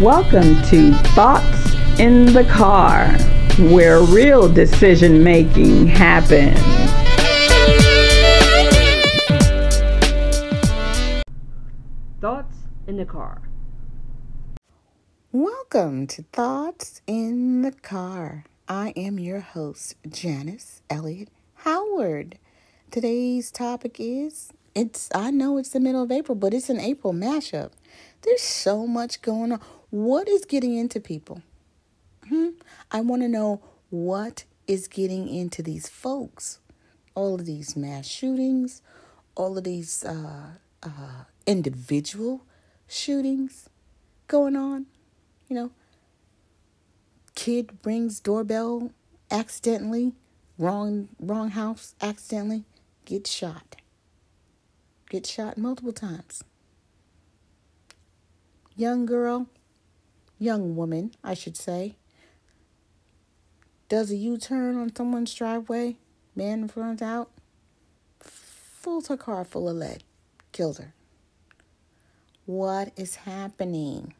Welcome to Thoughts in the Car, where real decision making happens. Thoughts in the car. Welcome to Thoughts in the Car. I am your host, Janice Elliott Howard. Today's topic is it's I know it's the middle of April, but it's an April mashup. There's so much going on. What is getting into people? Hmm? I want to know what is getting into these folks. All of these mass shootings, all of these uh, uh, individual shootings going on. You know, kid rings doorbell accidentally, wrong wrong house accidentally, gets shot. Gets shot multiple times. Young girl, young woman, I should say, does a U-turn on someone's driveway, man runs out, fills her car full of lead, kills her. What is happening?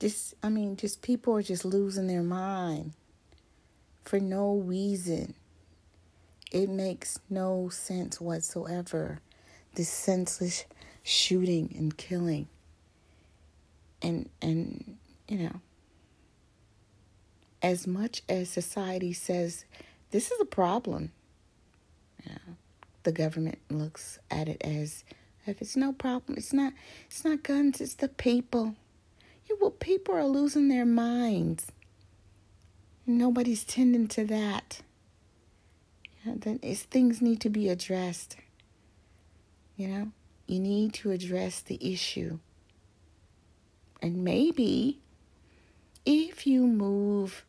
Just, I mean, just people are just losing their mind for no reason. It makes no sense whatsoever. This senseless shooting and killing. And and you know, as much as society says this is a problem, you know, the government looks at it as if it's no problem. It's not it's not guns, it's the people. Yeah, well people are losing their minds. Nobody's tending to that. Yeah, then it's, things need to be addressed. You know, you need to address the issue. And maybe if you move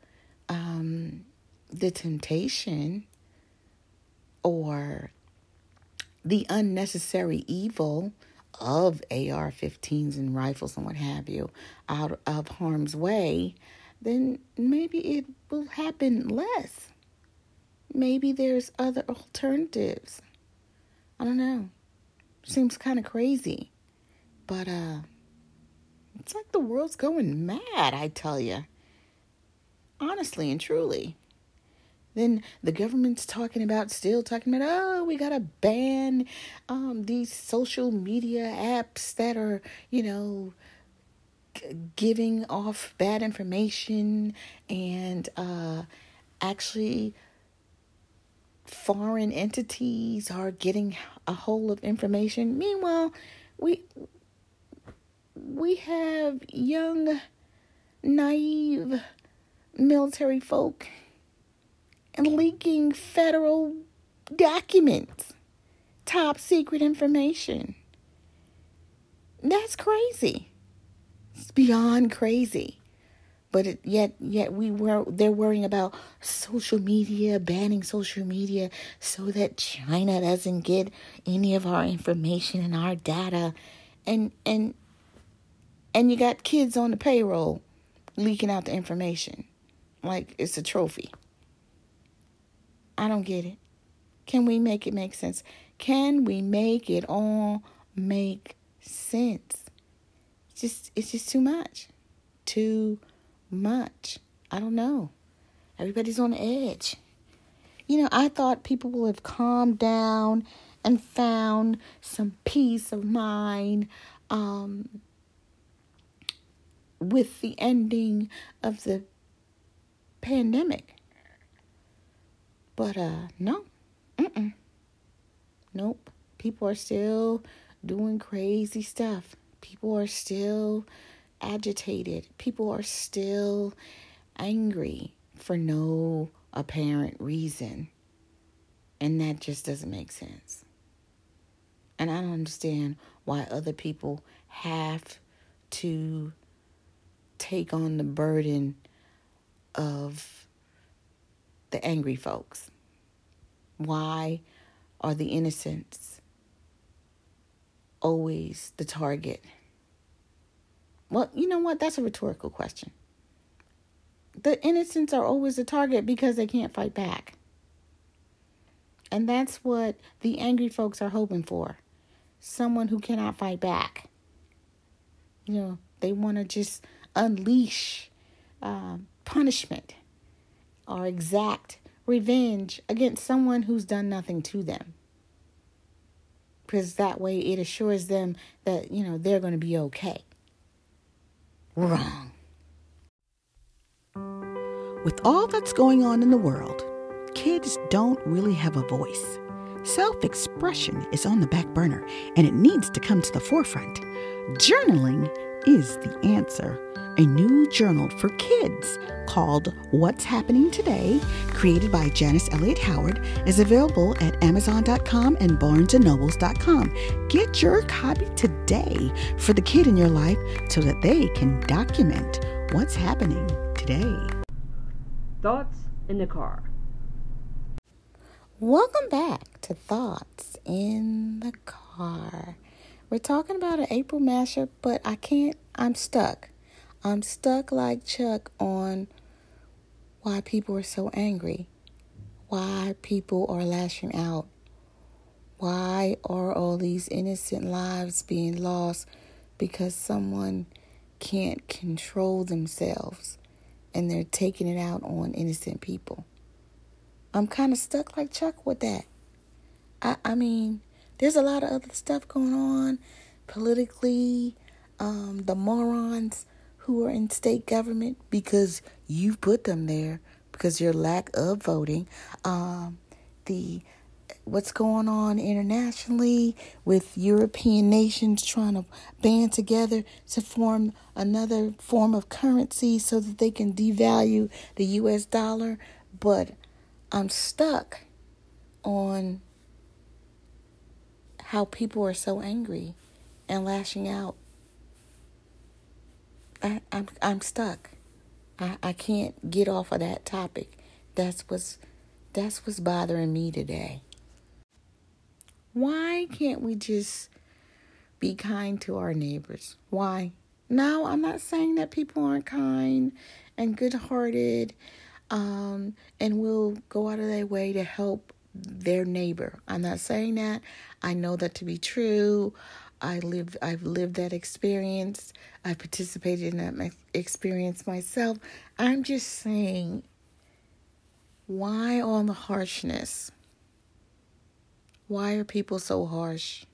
um, the temptation or the unnecessary evil of AR 15s and rifles and what have you out of harm's way, then maybe it will happen less. Maybe there's other alternatives. I don't know. Seems kind of crazy. But uh it's like the world's going mad, I tell you. Honestly and truly. Then the government's talking about, still talking about, oh, we got to ban um, these social media apps that are, you know, giving off bad information and uh, actually foreign entities are getting a hold of information. Meanwhile, we we have young, naive military folk and leaking federal documents, top secret information. That's crazy. It's beyond crazy. But it, yet, yet we were they're worrying about social media, banning social media, so that China doesn't get any of our information and our data, and and and you got kids on the payroll leaking out the information like it's a trophy. I don't get it. Can we make it make sense? Can we make it all make sense? It's just it's just too much. Too much. I don't know. Everybody's on the edge. You know, I thought people would have calmed down and found some peace of mind um, with the ending of the pandemic. But uh no. Mm-mm. Nope. People are still doing crazy stuff. People are still agitated. People are still angry for no apparent reason. And that just doesn't make sense. And I don't understand why other people have to take on the burden of the angry folks. Why are the innocents always the target? Well, you know what? That's a rhetorical question. The innocents are always the target because they can't fight back. And that's what the angry folks are hoping for someone who cannot fight back. You know, They want to just unleash uh, punishment or exact revenge against someone who's done nothing to them. Because that way it assures them that, you know, they're going to be okay. Wrong. With all that's going on in the world, kids don't really have a voice. Self expression is on the back burner and it needs to come to the forefront. Journaling is the answer. A new journal for kids called What's Happening Today, created by Janice Elliott Howard, is available at Amazon.com and BarnesandNobles.com. Get your copy today for the kid in your life so that they can document what's happening today. Thoughts in the car. Welcome back to Thoughts in the Car. We're talking about an April mashup, but I can't, I'm stuck. I'm stuck like Chuck on why people are so angry, why people are lashing out, why are all these innocent lives being lost because someone can't control themselves and they're taking it out on innocent people. I'm kind of stuck like Chuck with that. I, I mean, there's a lot of other stuff going on politically. Um, the morons who are in state government because you put them there because your lack of voting. Um, the what's going on internationally with European nations trying to band together to form another form of currency so that they can devalue the US dollar. But I'm stuck on how people are so angry and lashing out. I, I'm I'm stuck. I, I can't get off of that topic. That's what's that's what's bothering me today. Why can't we just be kind to our neighbors? Why? Now, I'm not saying that people aren't kind and good hearted um, and will go out of their way to help their neighbor. I'm not saying that. I know that to be true. I live I've lived that experience. I've participated in that experience myself. I'm just saying why all the harshness? Why are people so harsh?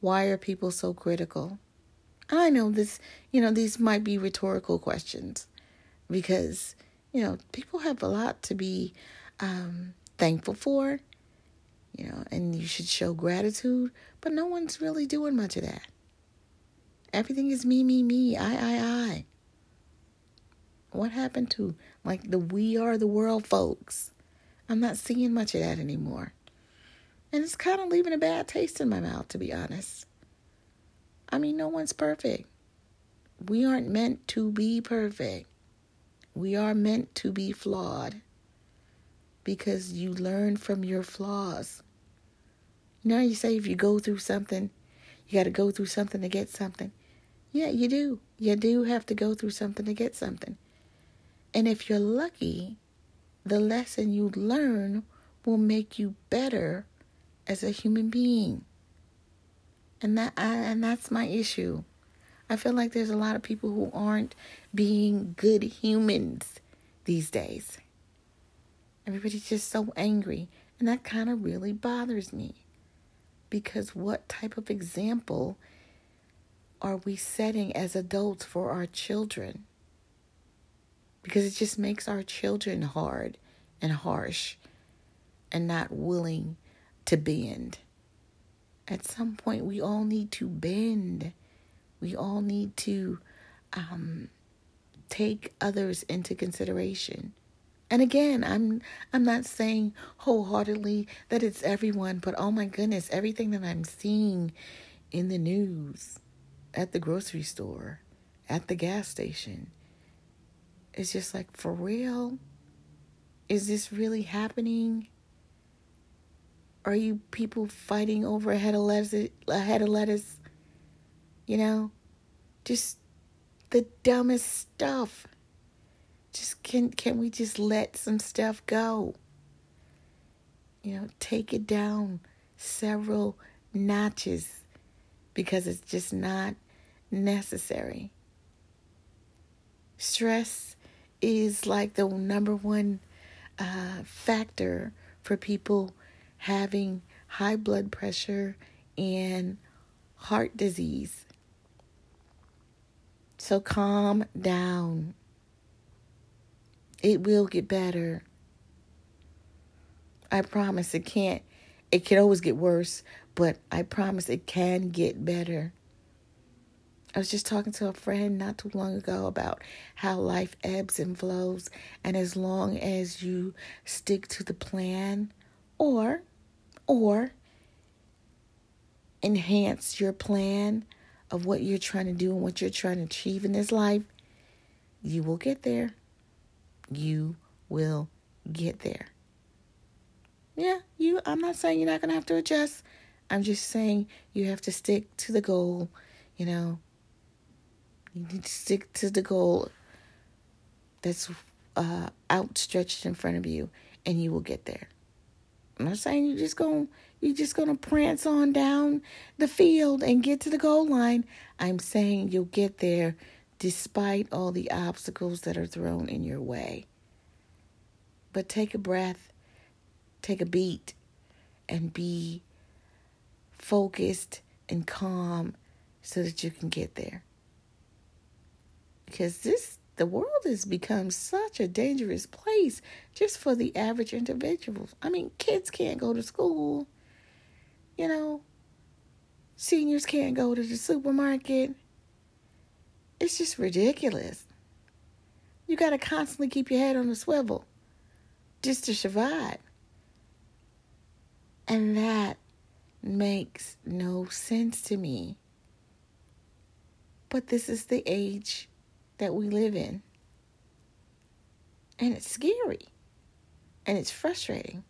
Why are people so critical? I know this, you know, these might be rhetorical questions because, you know, people have a lot to be um, thankful for, you know, and you should show gratitude, but no one's really doing much of that. Everything is me, me, me, I, I, I. What happened to like the we are the world folks? I'm not seeing much of that anymore. And it's kind of leaving a bad taste in my mouth, to be honest. I mean, no one's perfect. We aren't meant to be perfect. We are meant to be flawed because you learn from your flaws. Now you say if you go through something, you got to go through something to get something. Yeah, you do. You do have to go through something to get something. And if you're lucky, the lesson you learn will make you better as a human being. And that I, and that's my issue. I feel like there's a lot of people who aren't being good humans these days. Everybody's just so angry, and that kind of really bothers me. Because what type of example are we setting as adults for our children? Because it just makes our children hard and harsh and not willing to bend. At some point, we all need to bend. We all need to um, take others into consideration. And again, I'm I'm not saying wholeheartedly that it's everyone, but oh my goodness, everything that I'm seeing in the news, at the grocery store, at the gas station, it's just like for real. Is this really happening? Are you people fighting over a head of lettuce? A head of lettuce? You know, just the dumbest stuff. Just can can we just let some stuff go? You know, take it down several notches because it's just not necessary. Stress is like the number one uh, factor for people having high blood pressure and heart disease. So calm down. It will get better. I promise it can't. It can always get worse, but I promise it can get better. I was just talking to a friend not too long ago about how life ebbs and flows, and as long as you stick to the plan or or enhance your plan of what you're trying to do and what you're trying to achieve in this life, you will get there. You will get there. Yeah, you I'm not saying you're not going to have to adjust. I'm just saying you have to stick to the goal, you know. You need to stick to the goal that's uh, outstretched in front of you and you will get there. I'm not saying you're just going you're just going to prance on down the field and get to the goal line. I'm saying you'll get there despite all the obstacles that are thrown in your way. But take a breath, take a beat, and be focused and calm so that you can get there. Because this the world has become such a dangerous place just for the average individuals. I mean, kids can't go to school. You know, seniors can't go to the supermarket. It's just ridiculous. You got to constantly keep your head on the swivel just to survive. And that makes no sense to me. But this is the age that we live in. And it's scary. And it's frustrating.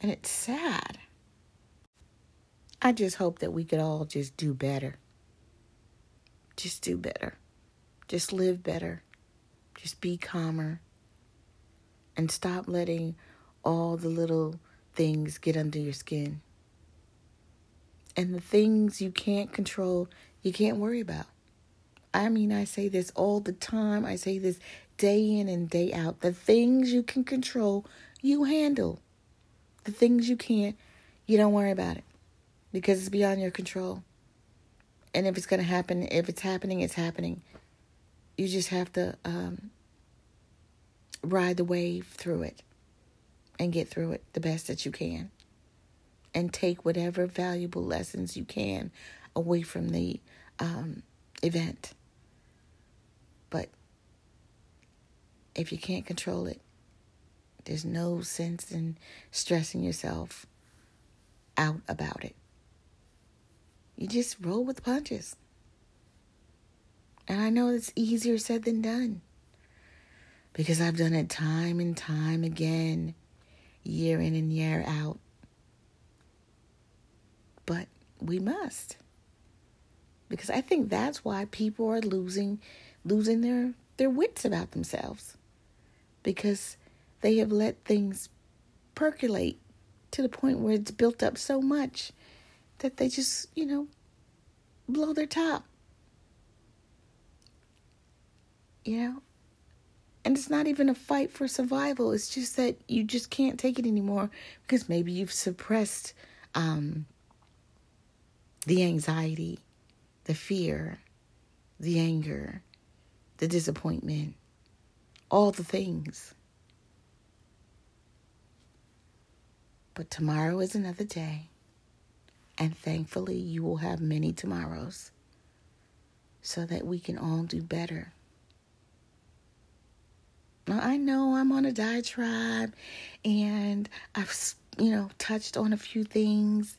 And it's sad. I just hope that we could all just do better. Just do better. Just live better. Just be calmer. And stop letting all the little things get under your skin. And the things you can't control, you can't worry about. I mean, I say this all the time. I say this day in and day out. The things you can control, you handle. The things you can't, you don't worry about it because it's beyond your control. And if it's going to happen, if it's happening, it's happening. You just have to um, ride the wave through it and get through it the best that you can. And take whatever valuable lessons you can away from the um, event. But if you can't control it, there's no sense in stressing yourself out about it. You just roll with the punches. And I know it's easier said than done because I've done it time and time again, year in and year out. But we must. Because I think that's why people are losing losing their, their wits about themselves because they have let things percolate to the point where it's built up so much that they just, you know, blow their top. You know? And it's not even a fight for survival. It's just that you just can't take it anymore because maybe you've suppressed um, the anxiety, the fear, the anger, the disappointment, all the things. But tomorrow is another day, and thankfully, you will have many tomorrows so that we can all do better. Now, I know I'm on a diatribe and I've, you know, touched on a few things,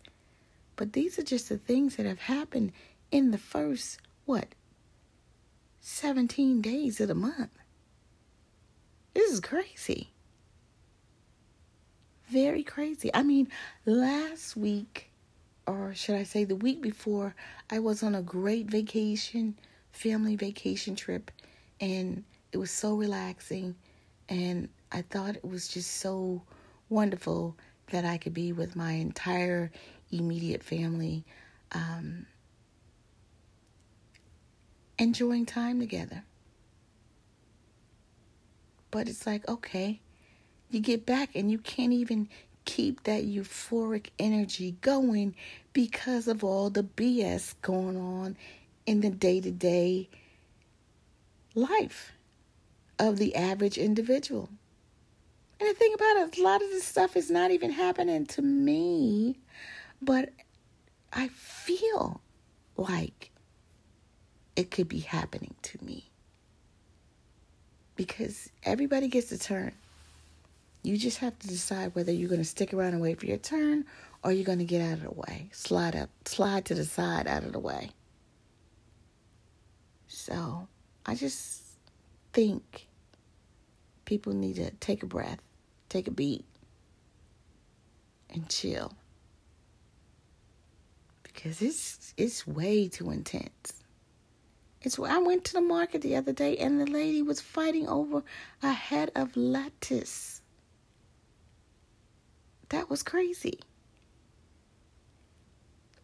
but these are just the things that have happened in the first, what, 17 days of the month. This is crazy. Very crazy. I mean, last week, or should I say the week before, I was on a great vacation, family vacation trip, and it was so relaxing. And I thought it was just so wonderful that I could be with my entire immediate family. Um, enjoying time together. But it's like, okay, you get back and you can't even keep that euphoric energy going because of all the BS going on in the day to day life of the average individual. And the thing about it, a lot of this stuff is not even happening to me, but I feel like it could be happening to me. Because everybody gets a turn. You just have to decide whether you're going to stick around and wait for your turn or you're going to get out of the way. Slide up, slide to the side out of the way. So, I just think people need to take a breath, take a beat, and chill. Because it's it's way too intense. It's I went to the market the other day and the lady was fighting over a head of lettuce. That was crazy.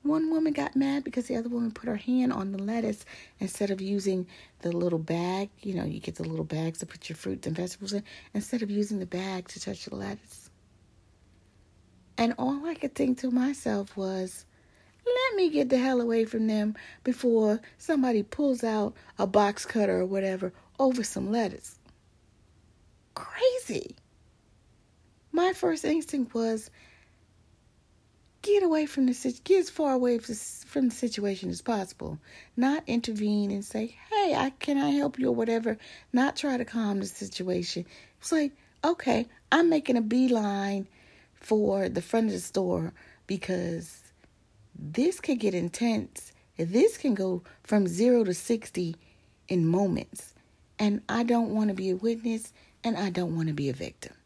One woman got mad because the other woman put her hand on the lettuce instead of using the little bag. You know, you get the little bags to put your fruits and vegetables in, instead of using the bag to touch the lettuce. And all I could think to myself was, let me get the hell away from them before somebody pulls out a box cutter or whatever over some lettuce. Crazy my first instinct was get away from the get as far away from the situation as possible. Not intervene and say, "Hey, I can I help you?" or whatever. Not try to calm the situation. It's like, okay, I'm making a beeline for the front of the store because this can get intense. This can go from zero to sixty in moments, and I don't want to be a witness, and I don't want to be a victim.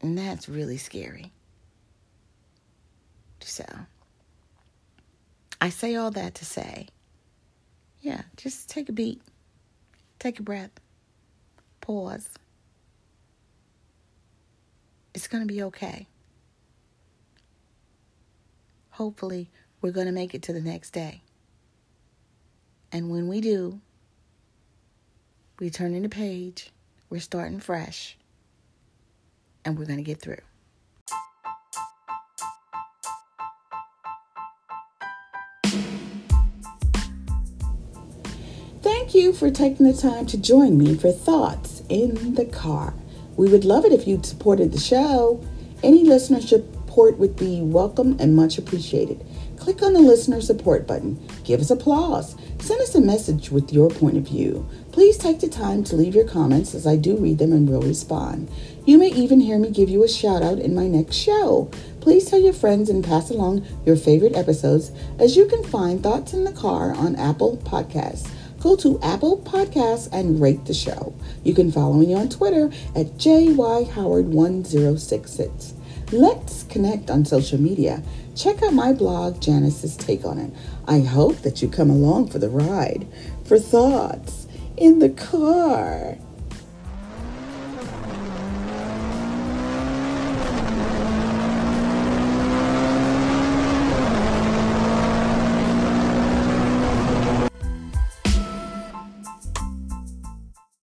And that's really scary. So, I say all that to say, yeah, just take a beat, take a breath, pause. It's going to be okay. Hopefully, we're going to make it to the next day. And when we do, we turn in the page, we're starting fresh and we're going to get through. Thank you for taking the time to join me for Thoughts in the Car. We would love it if you'd supported the show. Any listener support would be welcome and much appreciated. Click on the listener support button. Give us applause. Send us a message with your point of view. Please take the time to leave your comments as I do read them and will respond. You may even hear me give you a shout out in my next show. Please tell your friends and pass along your favorite episodes as you can find Thoughts in the Car on Apple Podcasts. Go to Apple Podcasts and rate the show. You can follow me on Twitter at JYHoward1066. Let's connect on social media. Check out my blog, Janice's Take on It. I hope that you come along for the ride. For thoughts in the car.